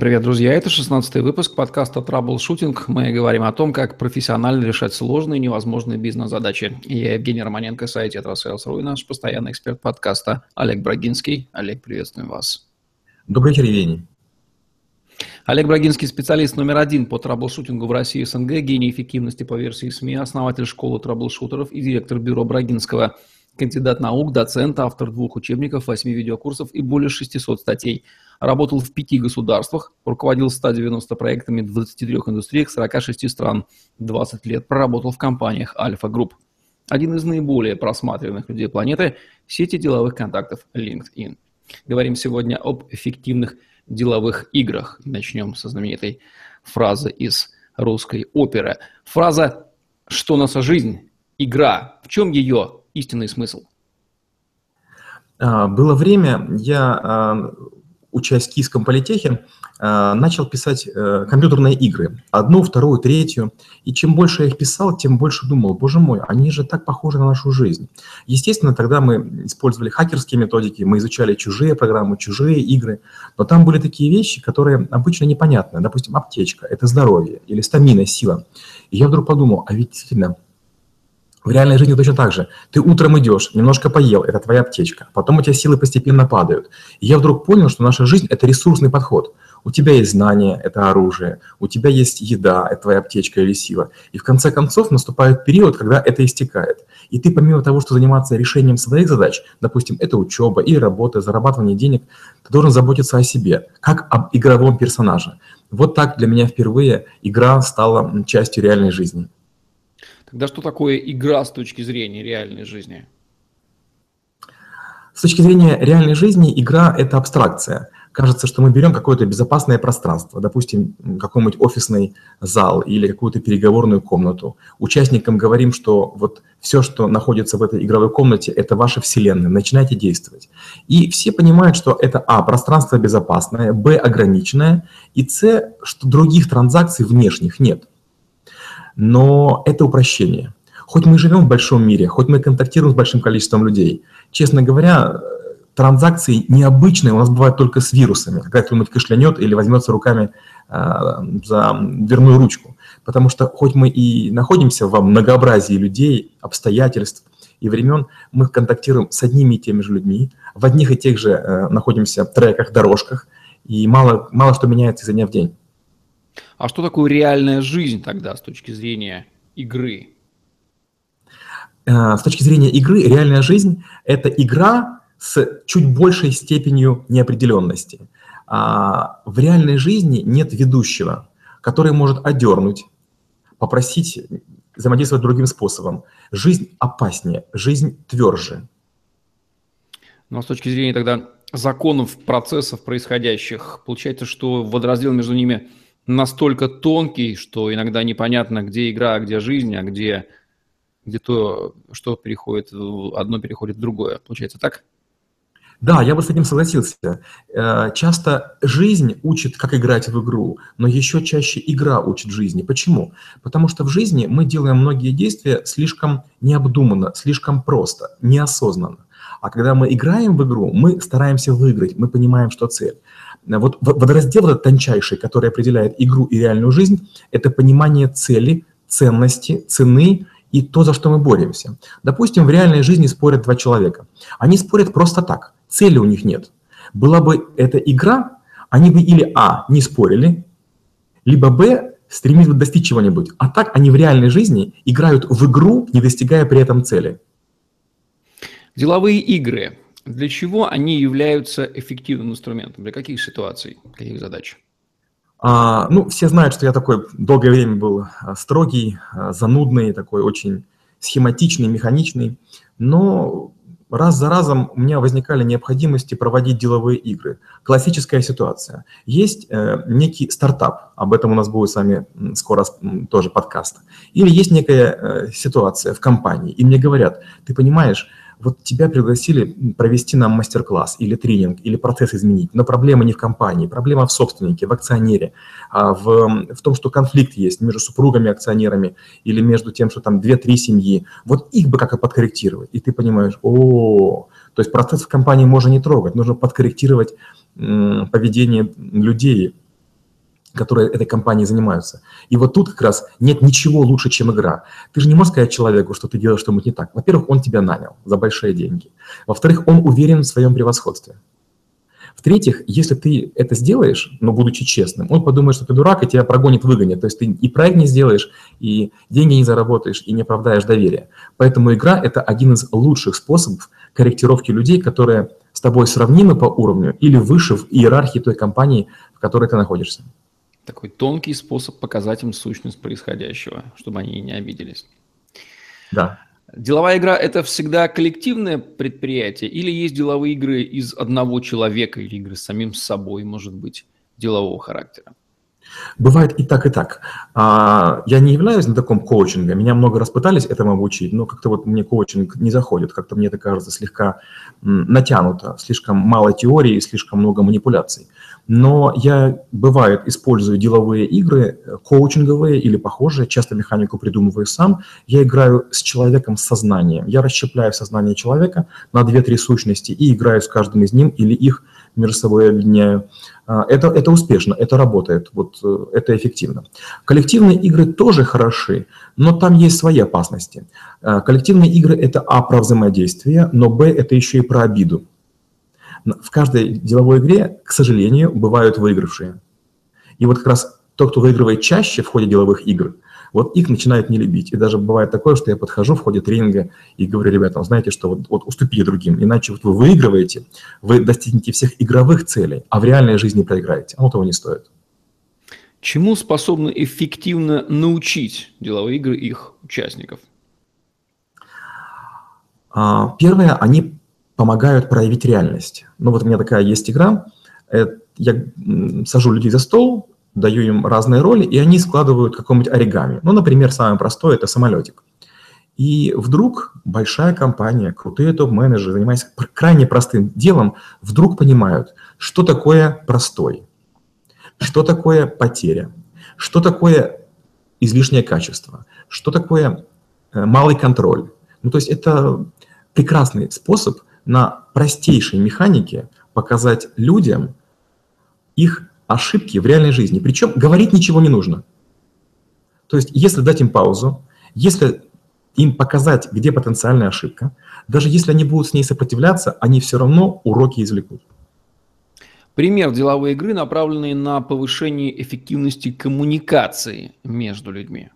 Привет, друзья! Это 16-й выпуск подкаста «Траблшутинг». Мы говорим о том, как профессионально решать сложные и невозможные бизнес-задачи. Я Евгений Романенко, сайт «Tetrasales.ru» и наш постоянный эксперт подкаста Олег Брагинский. Олег, приветствуем вас. Добрый вечер, Евгений. Олег Брагинский – специалист номер один по траблшутингу в России и СНГ, гений эффективности по версии СМИ, основатель школы траблшутеров и директор бюро Брагинского – кандидат наук, доцент, автор двух учебников, восьми видеокурсов и более 600 статей. Работал в пяти государствах, руководил 190 проектами в 23 индустриях 46 стран. 20 лет проработал в компаниях Альфа Групп. Один из наиболее просматриваемых людей планеты – сети деловых контактов LinkedIn. Говорим сегодня об эффективных деловых играх. Начнем со знаменитой фразы из русской оперы. Фраза «Что наша жизнь? Игра. В чем ее истинный смысл? А, было время, я, а, учась в Киевском политехе, а, начал писать э, компьютерные игры. Одну, вторую, третью. И чем больше я их писал, тем больше думал, боже мой, они же так похожи на нашу жизнь. Естественно, тогда мы использовали хакерские методики, мы изучали чужие программы, чужие игры. Но там были такие вещи, которые обычно непонятны. Допустим, аптечка – это здоровье, или стамина – сила. И я вдруг подумал, а ведь действительно – в реальной жизни точно так же. Ты утром идешь, немножко поел, это твоя аптечка. Потом у тебя силы постепенно падают. И я вдруг понял, что наша жизнь – это ресурсный подход. У тебя есть знания – это оружие. У тебя есть еда – это твоя аптечка или сила. И в конце концов наступает период, когда это истекает. И ты помимо того, что заниматься решением своих задач, допустим, это учеба и работа, зарабатывание денег, ты должен заботиться о себе, как об игровом персонаже. Вот так для меня впервые игра стала частью реальной жизни. Тогда что такое игра с точки зрения реальной жизни? С точки зрения реальной жизни игра – это абстракция. Кажется, что мы берем какое-то безопасное пространство, допустим, какой-нибудь офисный зал или какую-то переговорную комнату. Участникам говорим, что вот все, что находится в этой игровой комнате, это ваша вселенная, начинайте действовать. И все понимают, что это а, пространство безопасное, б, ограниченное, и с, что других транзакций внешних нет но это упрощение. Хоть мы живем в большом мире, хоть мы контактируем с большим количеством людей, честно говоря, транзакции необычные у нас бывают только с вирусами, когда кто-нибудь кашлянет или возьмется руками э, за дверную ручку. Потому что хоть мы и находимся во многообразии людей, обстоятельств и времен, мы контактируем с одними и теми же людьми, в одних и тех же э, находимся треках, дорожках, и мало, мало что меняется изо дня в день. А что такое реальная жизнь тогда с точки зрения игры? Э, с точки зрения игры, реальная жизнь – это игра с чуть большей степенью неопределенности. А в реальной жизни нет ведущего, который может одернуть, попросить взаимодействовать другим способом. Жизнь опаснее, жизнь тверже. Ну а с точки зрения тогда законов, процессов происходящих, получается, что водораздел между ними – настолько тонкий, что иногда непонятно, где игра, а где жизнь, а где, где то, что переходит, одно переходит в другое. Получается так? Да, я бы с этим согласился. Э, часто жизнь учит, как играть в игру, но еще чаще игра учит жизни. Почему? Потому что в жизни мы делаем многие действия слишком необдуманно, слишком просто, неосознанно. А когда мы играем в игру, мы стараемся выиграть, мы понимаем, что цель. Вот водораздел этот тончайший, который определяет игру и реальную жизнь, это понимание цели, ценности, цены и то, за что мы боремся. Допустим, в реальной жизни спорят два человека. Они спорят просто так, цели у них нет. Была бы эта игра, они бы или А, не спорили, либо Б, стремились бы достичь чего-нибудь. А так они в реальной жизни играют в игру, не достигая при этом цели. Деловые игры для чего они являются эффективным инструментом? Для каких ситуаций, каких задач? А, ну, все знают, что я такой долгое время был а, строгий, а, занудный, такой очень схематичный, механичный, но раз за разом у меня возникали необходимости проводить деловые игры. Классическая ситуация. Есть э, некий стартап, об этом у нас будет с вами скоро тоже подкаст. Или есть некая э, ситуация в компании, и мне говорят, ты понимаешь, вот тебя пригласили провести нам мастер-класс или тренинг, или процесс изменить, но проблема не в компании, проблема в собственнике, в акционере, а в, в том, что конфликт есть между супругами, акционерами или между тем, что там две-три семьи. Вот их бы как-то подкорректировать. И ты понимаешь, о, то есть процесс в компании можно не трогать, нужно подкорректировать поведение людей, которые этой компанией занимаются. И вот тут как раз нет ничего лучше, чем игра. Ты же не можешь сказать человеку, что ты делаешь что-нибудь не так. Во-первых, он тебя нанял за большие деньги. Во-вторых, он уверен в своем превосходстве. В-третьих, если ты это сделаешь, но будучи честным, он подумает, что ты дурак, и тебя прогонит, выгонит. То есть ты и проект не сделаешь, и деньги не заработаешь, и не оправдаешь доверие. Поэтому игра – это один из лучших способов корректировки людей, которые с тобой сравнимы по уровню или выше в иерархии той компании, в которой ты находишься. Такой тонкий способ показать им сущность происходящего, чтобы они не обиделись. Да. Деловая игра – это всегда коллективное предприятие или есть деловые игры из одного человека или игры с самим собой, может быть, делового характера? Бывает и так, и так. А, я не являюсь на таком коучинге. Меня много раз пытались этому обучить, но как-то вот мне коучинг не заходит. Как-то мне это кажется слегка натянуто, слишком мало теории, слишком много манипуляций. Но я, бывает, использую деловые игры, э, коучинговые или похожие, часто механику придумываю сам. Я играю с человеком с сознанием. Я расщепляю сознание человека на две-три сущности и играю с каждым из ним или их между собой объединяю. А, это, это успешно, это работает, вот э, это эффективно. Коллективные игры тоже хороши, но там есть свои опасности. А, коллективные игры – это А про взаимодействие, но Б – это еще и про обиду. В каждой деловой игре, к сожалению, бывают выигравшие. И вот как раз тот, кто выигрывает чаще в ходе деловых игр, вот их начинают не любить. И даже бывает такое, что я подхожу в ходе тренинга и говорю ребятам, знаете, что вот, вот уступите другим, иначе вот вы выигрываете, вы достигнете всех игровых целей, а в реальной жизни проиграете. Оно того не стоит. Чему способны эффективно научить деловые игры их участников? А, первое, они помогают проявить реальность. Ну вот у меня такая есть игра, я сажу людей за стол, даю им разные роли, и они складывают какое-нибудь оригами. Ну, например, самое простое – это самолетик. И вдруг большая компания, крутые топ-менеджеры, занимаясь крайне простым делом, вдруг понимают, что такое простой, что такое потеря, что такое излишнее качество, что такое э, малый контроль. Ну, то есть это прекрасный способ на простейшей механике показать людям их ошибки в реальной жизни. Причем говорить ничего не нужно. То есть если дать им паузу, если им показать, где потенциальная ошибка, даже если они будут с ней сопротивляться, они все равно уроки извлекут. Пример деловой игры, направленный на повышение эффективности коммуникации между людьми.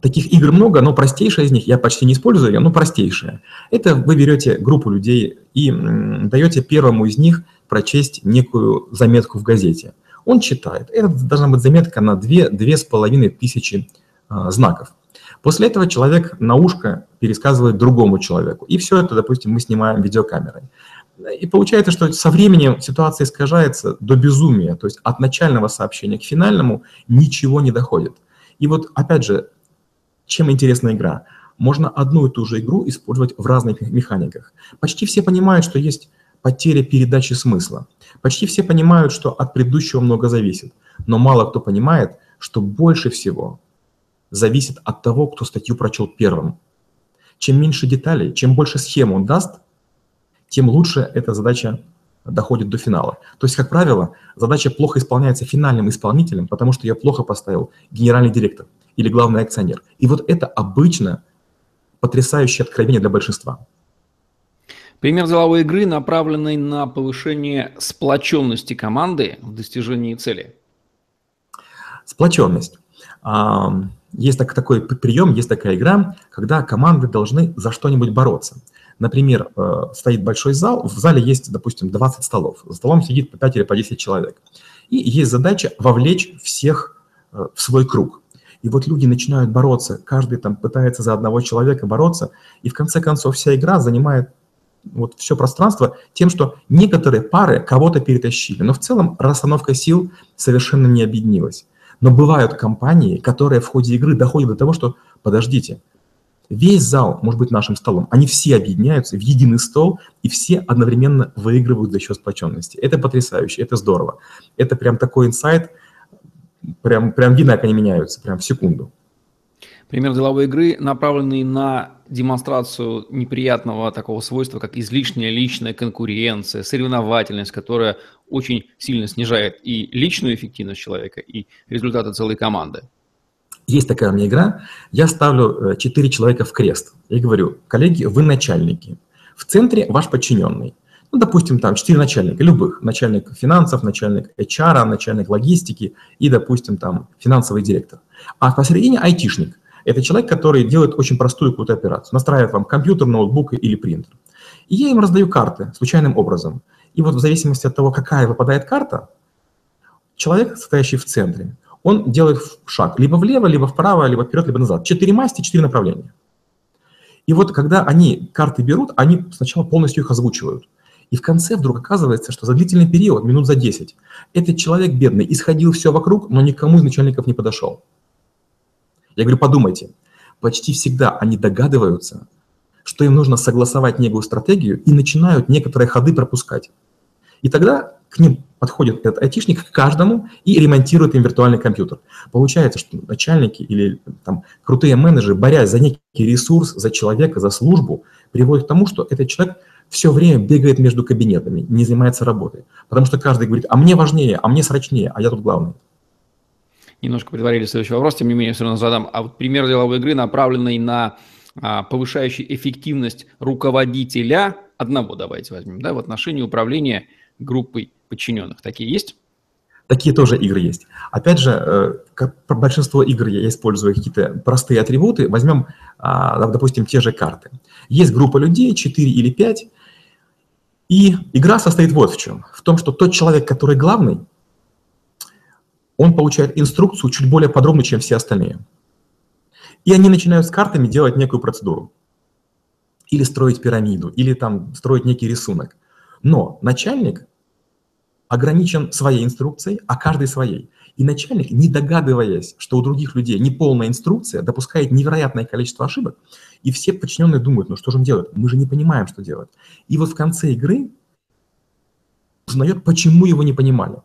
Таких игр много, но простейшая из них, я почти не использую ее, но простейшая. Это вы берете группу людей и даете первому из них прочесть некую заметку в газете. Он читает. Это должна быть заметка на 2-2,5 тысячи а, знаков. После этого человек на ушко пересказывает другому человеку. И все это, допустим, мы снимаем видеокамерой. И получается, что со временем ситуация искажается до безумия. То есть от начального сообщения к финальному ничего не доходит. И вот, опять же, чем интересна игра? Можно одну и ту же игру использовать в разных механиках. Почти все понимают, что есть потеря передачи смысла. Почти все понимают, что от предыдущего много зависит. Но мало кто понимает, что больше всего зависит от того, кто статью прочел первым. Чем меньше деталей, чем больше схем он даст, тем лучше эта задача доходит до финала. То есть, как правило, задача плохо исполняется финальным исполнителем, потому что ее плохо поставил генеральный директор или главный акционер. И вот это обычно потрясающее откровение для большинства. Пример деловой игры, направленный на повышение сплоченности команды в достижении цели. Сплоченность. Есть такой прием, есть такая игра, когда команды должны за что-нибудь бороться. Например, э, стоит большой зал, в зале есть, допустим, 20 столов. За столом сидит по 5 или по 10 человек. И есть задача вовлечь всех э, в свой круг. И вот люди начинают бороться, каждый там пытается за одного человека бороться, и в конце концов вся игра занимает вот все пространство тем, что некоторые пары кого-то перетащили, но в целом расстановка сил совершенно не объединилась. Но бывают компании, которые в ходе игры доходят до того, что, подождите, весь зал может быть нашим столом, они все объединяются в единый стол, и все одновременно выигрывают за счет сплоченности. Это потрясающе, это здорово. Это прям такой инсайт, прям, прям видно, как они меняются, прям в секунду. Пример деловой игры, направленный на демонстрацию неприятного такого свойства, как излишняя личная конкуренция, соревновательность, которая очень сильно снижает и личную эффективность человека, и результаты целой команды. Есть такая у меня игра, я ставлю 4 э, человека в крест и говорю, коллеги, вы начальники, в центре ваш подчиненный. Ну, допустим, там четыре начальника, любых. Начальник финансов, начальник HR, начальник логистики и, допустим, там финансовый директор. А посередине айтишник. Это человек, который делает очень простую какую-то операцию. Настраивает вам компьютер, ноутбук или принтер. И я им раздаю карты случайным образом. И вот в зависимости от того, какая выпадает карта, человек, стоящий в центре, он делает шаг либо влево, либо вправо, либо вперед, либо назад. Четыре масти, четыре направления. И вот когда они карты берут, они сначала полностью их озвучивают. И в конце вдруг оказывается, что за длительный период, минут за 10, этот человек бедный исходил все вокруг, но никому из начальников не подошел. Я говорю, подумайте, почти всегда они догадываются, что им нужно согласовать некую стратегию и начинают некоторые ходы пропускать. И тогда к ним подходит этот айтишник к каждому и ремонтирует им виртуальный компьютер. Получается, что начальники или там, крутые менеджеры, борясь за некий ресурс, за человека, за службу, приводят к тому, что этот человек все время бегает между кабинетами, не занимается работой. Потому что каждый говорит, а мне важнее, а мне срочнее, а я тут главный немножко предварили следующий вопрос, тем не менее, все равно задам. А вот пример деловой игры, направленный на а, повышающий эффективность руководителя, одного давайте возьмем, да, в отношении управления группой подчиненных. Такие есть? Такие тоже игры есть. Опять же, э, как большинство игр я использую какие-то простые атрибуты. Возьмем, а, допустим, те же карты. Есть группа людей, 4 или 5, и игра состоит вот в чем. В том, что тот человек, который главный, он получает инструкцию чуть более подробно, чем все остальные. И они начинают с картами делать некую процедуру. Или строить пирамиду, или там строить некий рисунок. Но начальник ограничен своей инструкцией, а каждый своей. И начальник, не догадываясь, что у других людей неполная инструкция, допускает невероятное количество ошибок, и все подчиненные думают, ну что же он делает? Мы же не понимаем, что делать. И вот в конце игры узнает, почему его не понимали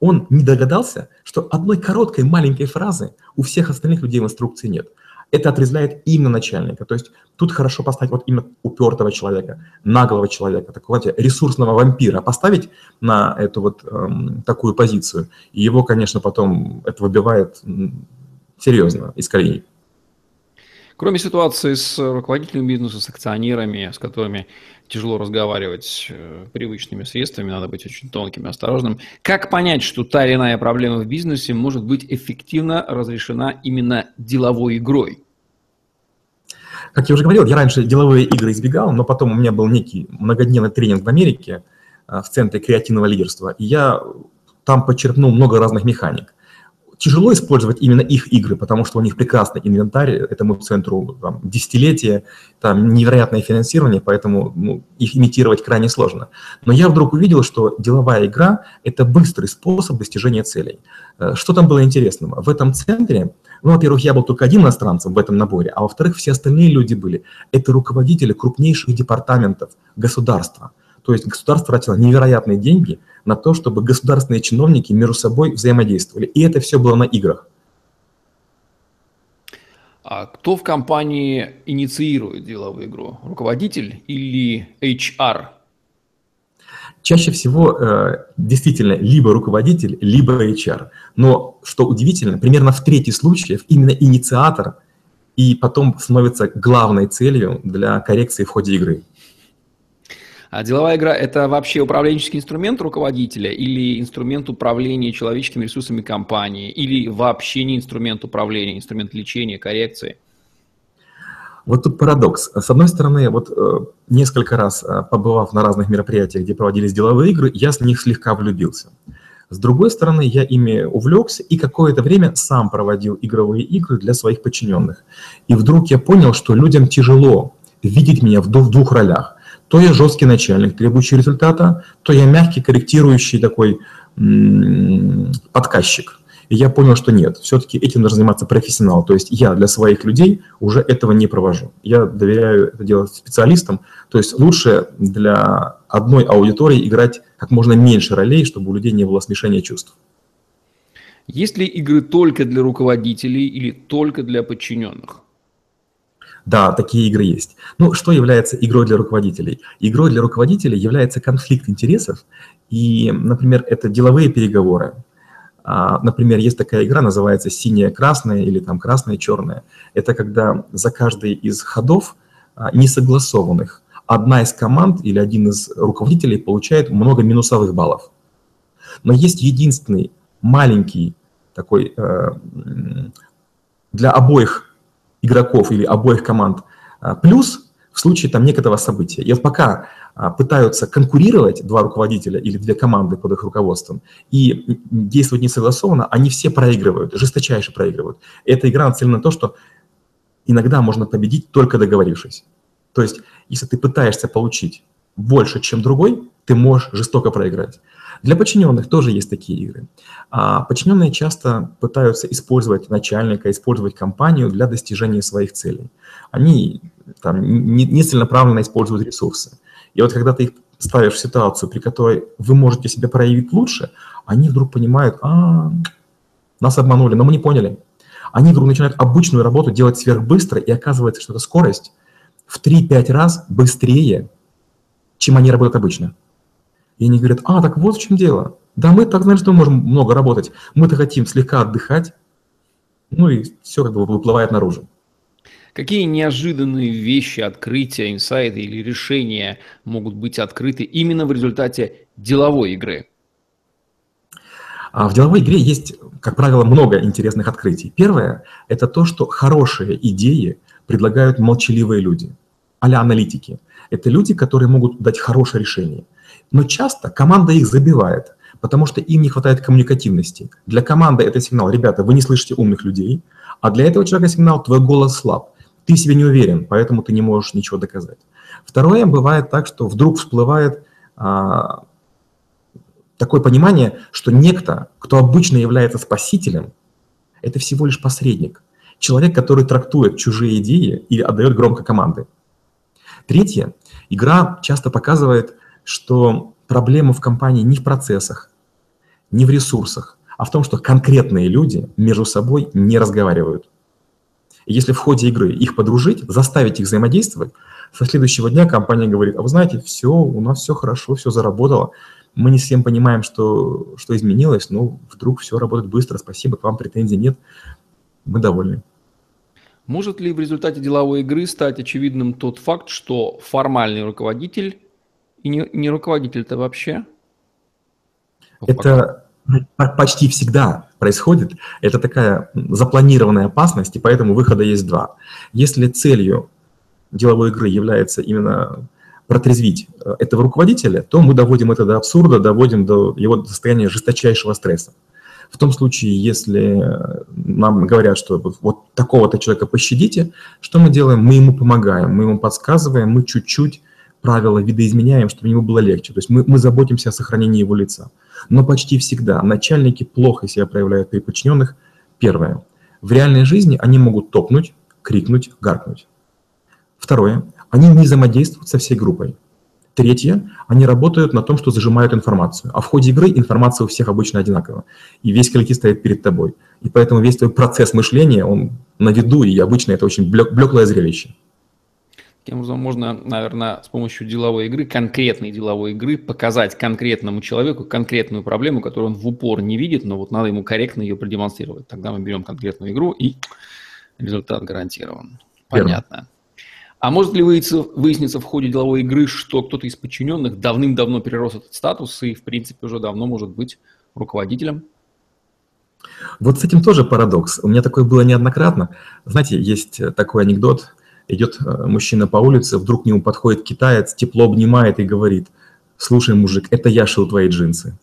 он не догадался, что одной короткой маленькой фразы у всех остальных людей в инструкции нет. Это отрезляет именно начальника. То есть тут хорошо поставить вот именно упертого человека, наглого человека, такого знаете, ресурсного вампира, поставить на эту вот эм, такую позицию. И его, конечно, потом это выбивает серьезно из колеи. Кроме ситуации с руководителем бизнеса, с акционерами, с которыми тяжело разговаривать э, привычными средствами, надо быть очень тонким и осторожным. Как понять, что та или иная проблема в бизнесе может быть эффективно разрешена именно деловой игрой? Как я уже говорил, я раньше деловые игры избегал, но потом у меня был некий многодневный тренинг в Америке э, в Центре креативного лидерства, и я там подчеркнул много разных механик тяжело использовать именно их игры, потому что у них прекрасный инвентарь этому центру там, десятилетия, там невероятное финансирование, поэтому ну, их имитировать крайне сложно. Но я вдруг увидел, что деловая игра – это быстрый способ достижения целей. Э, что там было интересного? В этом центре, ну, во-первых, я был только один иностранцем в этом наборе, а во-вторых, все остальные люди были. Это руководители крупнейших департаментов государства. То есть государство тратило невероятные деньги на то, чтобы государственные чиновники между собой взаимодействовали. И это все было на играх. А кто в компании инициирует деловую игру? Руководитель или HR? Чаще всего э, действительно либо руководитель, либо HR. Но, что удивительно, примерно в трети случаев именно инициатор и потом становится главной целью для коррекции в ходе игры. А деловая игра – это вообще управленческий инструмент руководителя или инструмент управления человеческими ресурсами компании, или вообще не инструмент управления, инструмент лечения, коррекции? Вот тут парадокс. С одной стороны, вот э, несколько раз э, побывав на разных мероприятиях, где проводились деловые игры, я с них слегка влюбился. С другой стороны, я ими увлекся и какое-то время сам проводил игровые игры для своих подчиненных. И вдруг я понял, что людям тяжело видеть меня в двух ролях. То я жесткий начальник, требующий результата, то я мягкий, корректирующий такой подказчик. И я понял, что нет, все-таки этим должен заниматься профессионал. То есть я для своих людей уже этого не провожу. Я доверяю это делать специалистам. То есть лучше для одной аудитории играть как можно меньше ролей, чтобы у людей не было смешения чувств. Есть ли игры только для руководителей или только для подчиненных? Да, такие игры есть. Ну, что является игрой для руководителей? Игрой для руководителей является конфликт интересов. И, например, это деловые переговоры. А, например, есть такая игра, называется «Синяя-красная» или там «Красная-черная». Это когда за каждый из ходов а, несогласованных одна из команд или один из руководителей получает много минусовых баллов. Но есть единственный маленький такой э, для обоих игроков или обоих команд э, плюс в случае там некоторого события. И вот пока э, пытаются конкурировать два руководителя или две команды под их руководством и действовать несогласованно, они все проигрывают, жесточайше проигрывают. Эта игра нацелена на то, что иногда можно победить только договорившись. То есть, если ты пытаешься получить больше, чем другой, ты можешь жестоко проиграть. Для подчиненных тоже есть такие игры. А подчиненные часто пытаются использовать начальника, использовать компанию для достижения своих целей. Они там, не, не целенаправленно используют ресурсы. И вот когда ты их ставишь в ситуацию, при которой вы можете себя проявить лучше, они вдруг понимают, а, нас обманули, но мы не поняли. Они вдруг начинают обычную работу делать сверхбыстро, и оказывается, что эта скорость в 3-5 раз быстрее, чем они работают обычно. И они говорят, а, так вот в чем дело. Да, мы так знаем, что мы можем много работать. Мы-то хотим слегка отдыхать. Ну и все как бы выплывает наружу. Какие неожиданные вещи, открытия, инсайты или решения могут быть открыты именно в результате деловой игры? А в деловой игре есть, как правило, много интересных открытий. Первое – это то, что хорошие идеи предлагают молчаливые люди, а аналитики. Это люди, которые могут дать хорошее решение – но часто команда их забивает, потому что им не хватает коммуникативности. Для команды это сигнал, ребята, вы не слышите умных людей, а для этого человека сигнал, твой голос слаб, ты себе не уверен, поэтому ты не можешь ничего доказать. Второе, бывает так, что вдруг всплывает а, такое понимание, что некто, кто обычно является спасителем, это всего лишь посредник. Человек, который трактует чужие идеи и отдает громко команды. Третье, игра часто показывает что проблема в компании не в процессах, не в ресурсах, а в том, что конкретные люди между собой не разговаривают. И если в ходе игры их подружить, заставить их взаимодействовать, со следующего дня компания говорит, а вы знаете, все, у нас все хорошо, все заработало, мы не всем понимаем, что, что изменилось, но вдруг все работает быстро, спасибо, к вам претензий нет, мы довольны. Может ли в результате деловой игры стать очевидным тот факт, что формальный руководитель и не, не руководитель-то вообще? Это почти всегда происходит. Это такая запланированная опасность, и поэтому выхода есть два. Если целью деловой игры является именно протрезвить э, этого руководителя, то мы доводим это до абсурда, доводим до его состояния жесточайшего стресса. В том случае, если нам говорят, что вот такого-то человека пощадите, что мы делаем? Мы ему помогаем, мы ему подсказываем, мы чуть-чуть правила видоизменяем, чтобы ему было легче. То есть мы, мы заботимся о сохранении его лица. Но почти всегда начальники плохо себя проявляют при подчиненных. Первое. В реальной жизни они могут топнуть, крикнуть, гаркнуть. Второе. Они не взаимодействуют со всей группой. Третье. Они работают на том, что зажимают информацию. А в ходе игры информация у всех обычно одинакова. И весь коллектив стоит перед тобой. И поэтому весь твой процесс мышления, он на виду, и обычно это очень блеклое зрелище. Таким образом, можно, наверное, с помощью деловой игры, конкретной деловой игры, показать конкретному человеку конкретную проблему, которую он в упор не видит, но вот надо ему корректно ее продемонстрировать. Тогда мы берем конкретную игру, и результат гарантирован. Понятно. А может ли выясниться, выясниться в ходе деловой игры, что кто-то из подчиненных давным-давно перерос этот статус и, в принципе, уже давно может быть руководителем? Вот с этим тоже парадокс. У меня такое было неоднократно. Знаете, есть такой анекдот – идет э, мужчина по улице, вдруг к нему подходит китаец, тепло обнимает и говорит, слушай, мужик, это я шил твои джинсы.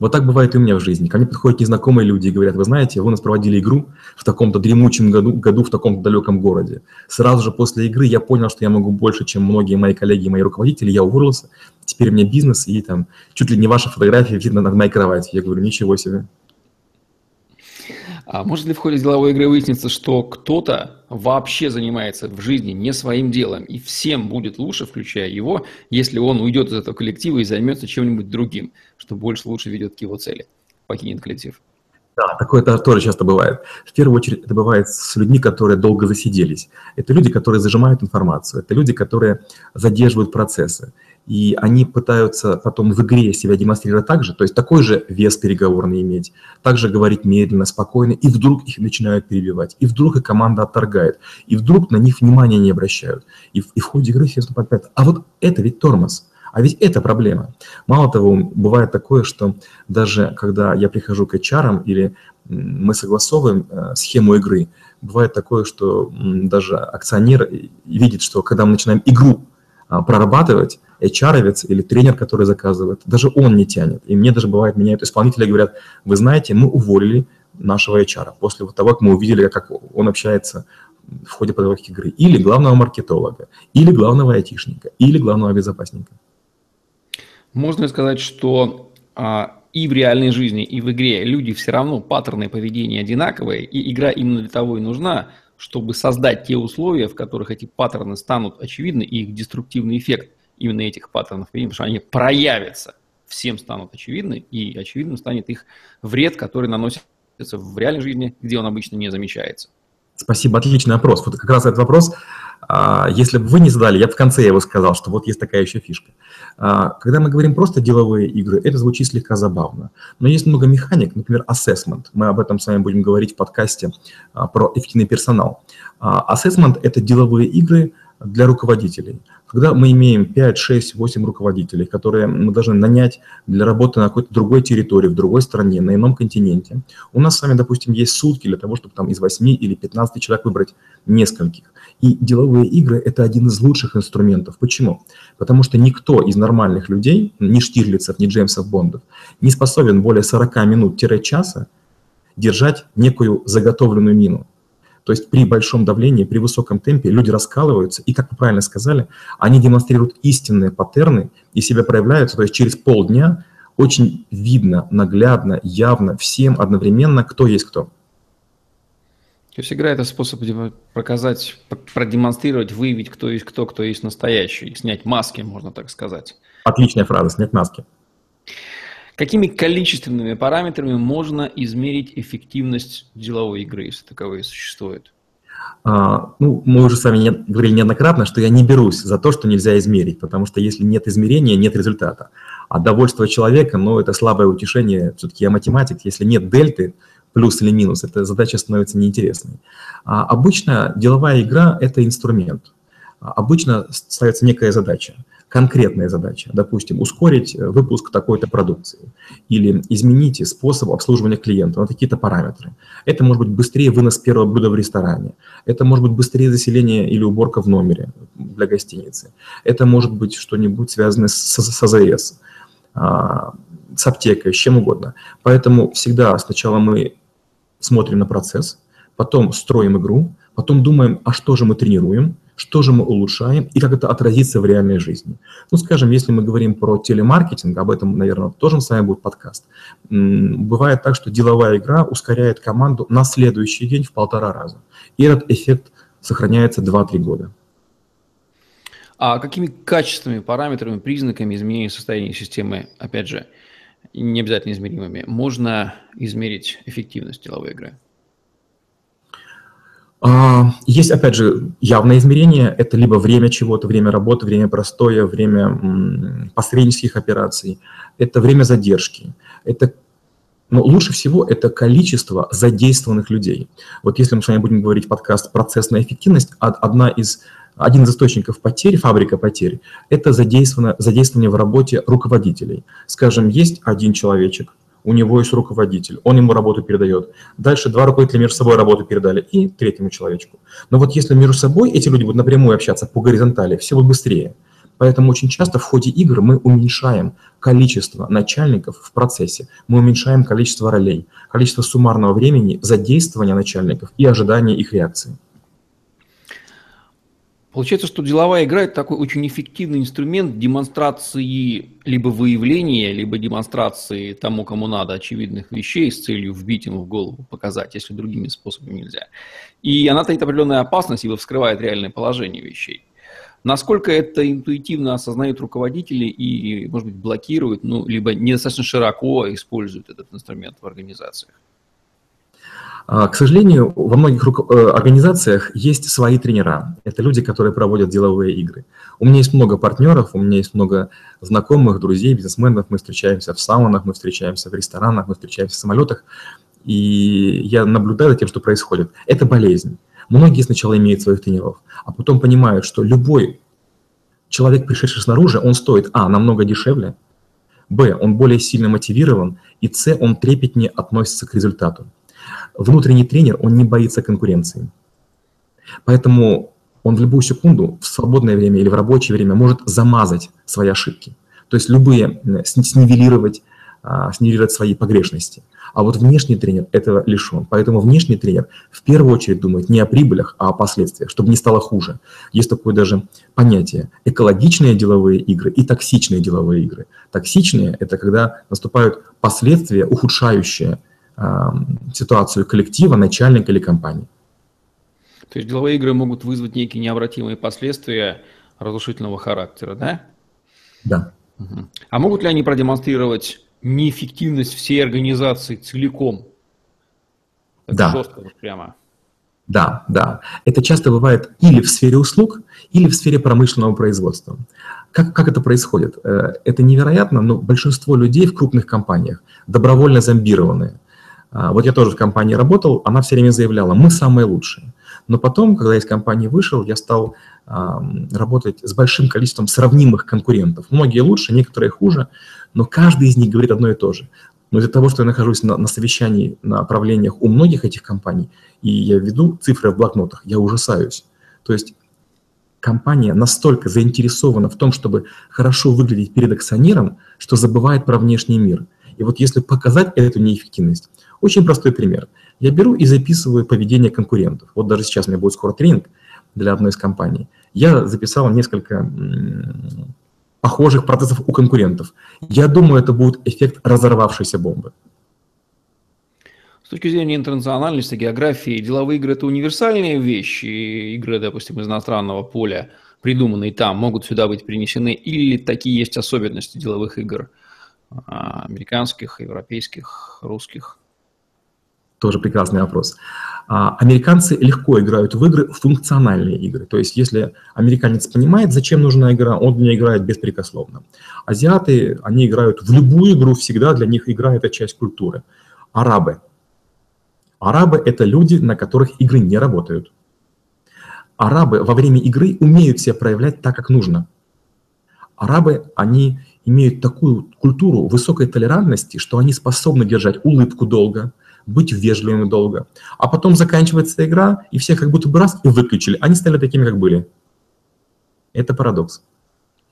Вот так бывает и у меня в жизни. Ко мне подходят незнакомые люди и говорят, вы знаете, вы у нас проводили игру в таком-то дремучем году, году в таком-то далеком городе. Сразу же после игры я понял, что я могу больше, чем многие мои коллеги и мои руководители. Я уволился, теперь у меня бизнес, и там чуть ли не ваша фотография видно над моей кровати. Я говорю, ничего себе. А может ли в ходе деловой игры выясниться, что кто-то вообще занимается в жизни не своим делом, и всем будет лучше, включая его, если он уйдет из этого коллектива и займется чем-нибудь другим, что больше лучше ведет к его цели? покинет коллектив. Да, такое тоже часто бывает. В первую очередь это бывает с людьми, которые долго засиделись. Это люди, которые зажимают информацию. Это люди, которые задерживают процессы. И они пытаются потом в игре себя демонстрировать так же, то есть такой же вес переговорный иметь, также говорить медленно, спокойно, и вдруг их начинают перебивать, и вдруг их команда отторгает, и вдруг на них внимания не обращают. И, и в ходе игры все подпят. А вот это ведь тормоз. А ведь это проблема. Мало того, бывает такое, что даже когда я прихожу к HR или мы согласовываем э, схему игры, бывает такое, что даже акционер видит, что когда мы начинаем игру прорабатывать, hr или тренер, который заказывает, даже он не тянет. И мне даже бывает, меняют исполнители говорят, вы знаете, мы уволили нашего HR после того, как мы увидели, как он общается в ходе подготовки игры. Или главного маркетолога, или главного айтишника, или главного безопасника. Можно сказать, что а, и в реальной жизни, и в игре люди все равно паттерны поведения одинаковые, и игра именно для того и нужна, чтобы создать те условия, в которых эти паттерны станут очевидны, и их деструктивный эффект именно этих паттернов, потому что они проявятся, всем станут очевидны, и очевидным станет их вред, который наносится в реальной жизни, где он обычно не замечается. Спасибо, отличный вопрос. Вот как раз этот вопрос, а, если бы вы не задали, я в конце его сказал, что вот есть такая еще фишка. А, когда мы говорим просто деловые игры, это звучит слегка забавно. Но есть много механик, например, assessment. Мы об этом с вами будем говорить в подкасте а, про эффективный персонал. Assessment – это деловые игры для руководителей – когда мы имеем 5, 6, 8 руководителей, которые мы должны нанять для работы на какой-то другой территории, в другой стране, на ином континенте, у нас с вами, допустим, есть сутки для того, чтобы там из 8 или 15 человек выбрать нескольких. И деловые игры – это один из лучших инструментов. Почему? Потому что никто из нормальных людей, ни Штирлицев, ни Джеймсов Бондов, не способен более 40 минут-часа держать некую заготовленную мину. То есть при большом давлении, при высоком темпе люди раскалываются, и, как вы правильно сказали, они демонстрируют истинные паттерны и себя проявляются, то есть через полдня очень видно, наглядно, явно всем одновременно, кто есть кто. То есть игра – это способ показать, продемонстрировать, выявить, кто есть кто, кто есть настоящий, снять маски, можно так сказать. Отличная фраза – снять маски. Какими количественными параметрами можно измерить эффективность деловой игры, если таковые существуют? А, ну, мы уже с вами не, говорили неоднократно, что я не берусь за то, что нельзя измерить, потому что если нет измерения, нет результата. А довольство человека, ну, это слабое утешение, все-таки я математик, если нет дельты, плюс или минус, эта задача становится неинтересной. А обычно деловая игра – это инструмент. А обычно ставится некая задача конкретная задача, допустим, ускорить э, выпуск такой-то продукции или изменить способ обслуживания клиента на какие-то параметры. Это может быть быстрее вынос первого блюда в ресторане, это может быть быстрее заселение или уборка в номере для гостиницы, это может быть что-нибудь связанное с, с АЗС, а, с аптекой, с чем угодно. Поэтому всегда сначала мы смотрим на процесс, потом строим игру, потом думаем, а что же мы тренируем – что же мы улучшаем и как это отразится в реальной жизни. Ну, скажем, если мы говорим про телемаркетинг, об этом, наверное, тоже с вами будет подкаст, бывает так, что деловая игра ускоряет команду на следующий день в полтора раза. И этот эффект сохраняется 2-3 года. А какими качественными параметрами, признаками изменения состояния системы, опять же, не обязательно измеримыми, можно измерить эффективность деловой игры? А, есть, опять же, явное измерение. Это либо время чего-то, время работы, время простоя, время посреднических операций. Это время задержки. Это но лучше всего это количество задействованных людей. Вот если мы с вами будем говорить подкаст «Процессная эффективность», одна из, один из источников потерь, фабрика потерь, это задействование, задействование в работе руководителей. Скажем, есть один человечек, у него есть руководитель, он ему работу передает. Дальше два руководителя между собой работу передали и третьему человечку. Но вот если между собой эти люди будут напрямую общаться по горизонтали, все будет быстрее. Поэтому очень часто в ходе игр мы уменьшаем количество начальников в процессе, мы уменьшаем количество ролей, количество суммарного времени задействования начальников и ожидания их реакции. Получается, что деловая игра – это такой очень эффективный инструмент демонстрации либо выявления, либо демонстрации тому, кому надо, очевидных вещей с целью вбить ему в голову, показать, если другими способами нельзя. И она таит определенную опасность, ибо вскрывает реальное положение вещей. Насколько это интуитивно осознают руководители и, может быть, блокируют, ну, либо недостаточно широко используют этот инструмент в организациях? А, к сожалению, во многих э, организациях есть свои тренера. Это люди, которые проводят деловые игры. У меня есть много партнеров, у меня есть много знакомых, друзей, бизнесменов. Мы встречаемся в саунах, мы встречаемся в ресторанах, мы встречаемся в самолетах. И я наблюдаю за тем, что происходит. Это болезнь. Многие сначала имеют своих тренеров, а потом понимают, что любой человек, пришедший снаружи, он стоит, а, намного дешевле, б, он более сильно мотивирован, и с, он трепетнее относится к результату. Внутренний тренер, он не боится конкуренции. Поэтому он в любую секунду, в свободное время или в рабочее время может замазать свои ошибки. То есть любые, снивелировать, а, снивелировать свои погрешности. А вот внешний тренер этого лишен. Поэтому внешний тренер в первую очередь думает не о прибылях, а о последствиях, чтобы не стало хуже. Есть такое даже понятие – экологичные деловые игры и токсичные деловые игры. Токсичные – это когда наступают последствия, ухудшающие ситуацию коллектива, начальника или компании. То есть деловые игры могут вызвать некие необратимые последствия разрушительного характера, да? Да. Угу. А могут ли они продемонстрировать неэффективность всей организации целиком? Это да. жестко прямо. Да, да. Это часто бывает или в сфере услуг, или в сфере промышленного производства. Как, как это происходит? Э, это невероятно, но большинство людей в крупных компаниях добровольно зомбированные. А, вот я тоже в компании работал, она все время заявляла, мы самые лучшие. Но потом, когда я из компании вышел, я стал работать с большим количеством сравнимых конкурентов. Многие лучше, некоторые хуже, но каждый из них говорит одно и то же. Но из-за того, что я нахожусь на, на совещании, на правлениях у многих этих компаний, и я веду цифры в блокнотах, я ужасаюсь. То есть компания настолько заинтересована в том, чтобы хорошо выглядеть перед акционером, что забывает про внешний мир. И вот если показать эту неэффективность, очень простой пример. Я беру и записываю поведение конкурентов. Вот даже сейчас у меня будет скоро тренинг для одной из компаний. Я записал несколько похожих процессов у конкурентов. Я думаю, это будет эффект разорвавшейся бомбы. С точки зрения интернациональности, географии, деловые игры – это универсальные вещи. Игры, допустим, из иностранного поля, придуманные там, могут сюда быть принесены. Или такие есть особенности деловых игр а, американских, европейских, русских? Тоже прекрасный вопрос. А, американцы легко играют в игры, функциональные игры. То есть, если американец понимает, зачем нужна игра, он в ней играет беспрекословно. Азиаты, они играют в любую игру, всегда для них игра – это часть культуры. Арабы. Арабы – это люди, на которых игры не работают. Арабы во время игры умеют себя проявлять так, как нужно. Арабы, они имеют такую культуру высокой толерантности, что они способны держать улыбку долго – быть вежливыми долго. А потом заканчивается игра, и все как будто бы раз и выключили. Они стали такими, как были. Это парадокс.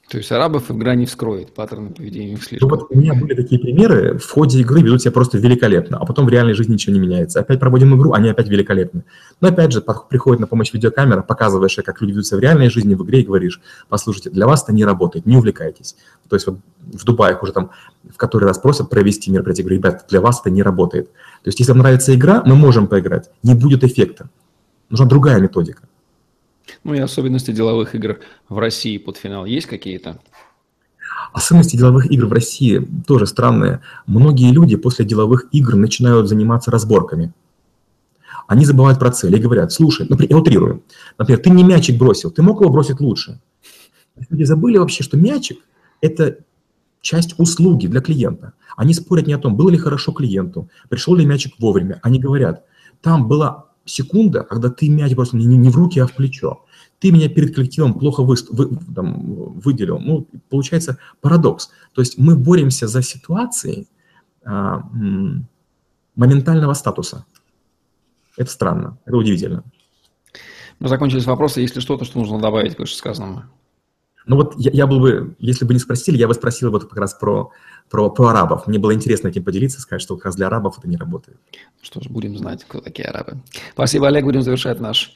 То есть арабов игра не вскроет, паттерны поведения их слишком. Ну вот у меня были такие примеры, в ходе игры ведут себя просто великолепно, а потом в реальной жизни ничего не меняется. Опять проводим игру, они опять великолепны. Но опять же, приходит на помощь видеокамера, показываешь, как люди ведут себя в реальной жизни, в игре, и говоришь, послушайте, для вас это не работает, не увлекайтесь. То есть вот в Дубае уже там в который раз просят провести мероприятие, говорю, ребят, для вас это не работает. То есть если вам нравится игра, мы можем поиграть, не будет эффекта. Нужна другая методика. Ну и особенности деловых игр в России под финал есть какие-то? Особенности деловых игр в России тоже странные. Многие люди после деловых игр начинают заниматься разборками. Они забывают про цель и говорят, слушай, например, я утрирую. Например, ты не мячик бросил, ты мог его бросить лучше. Люди забыли вообще, что мячик – это часть услуги для клиента. Они спорят не о том, было ли хорошо клиенту, пришел ли мячик вовремя. Они говорят, там была секунда, когда ты мяч бросил не, не в руки, а в плечо. Ты меня перед коллективом плохо вы, вы, там, выделил. Ну, получается парадокс. То есть мы боремся за ситуации а, моментального статуса. Это странно, это удивительно. Мы закончились вопросы. Есть ли что-то, что нужно добавить к вышесказанному? Ну вот я, я был бы, если бы не спросили, я бы спросил вот как раз про, про, про арабов. Мне было интересно этим поделиться, сказать, что как раз для арабов это не работает. Что ж, будем знать, кто такие арабы. Спасибо, Олег. Будем завершать наш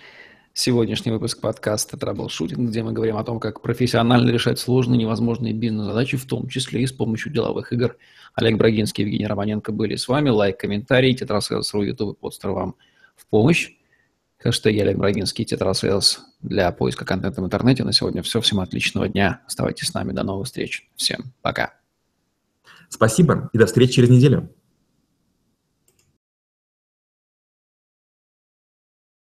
сегодняшний выпуск подкаста «Траблшутинг», где мы говорим о том, как профессионально решать сложные невозможные бизнес-задачи, в том числе и с помощью деловых игр. Олег Брагинский и Евгений Романенко были с вами. Лайк, комментарий, Tetrasales.ru, YouTube и Podster вам в помощь. Хэштеги Брагинский, Tetrasales для поиска контента в интернете. На сегодня все. Всем отличного дня. Оставайтесь с нами. До новых встреч. Всем пока. Спасибо и до встречи через неделю.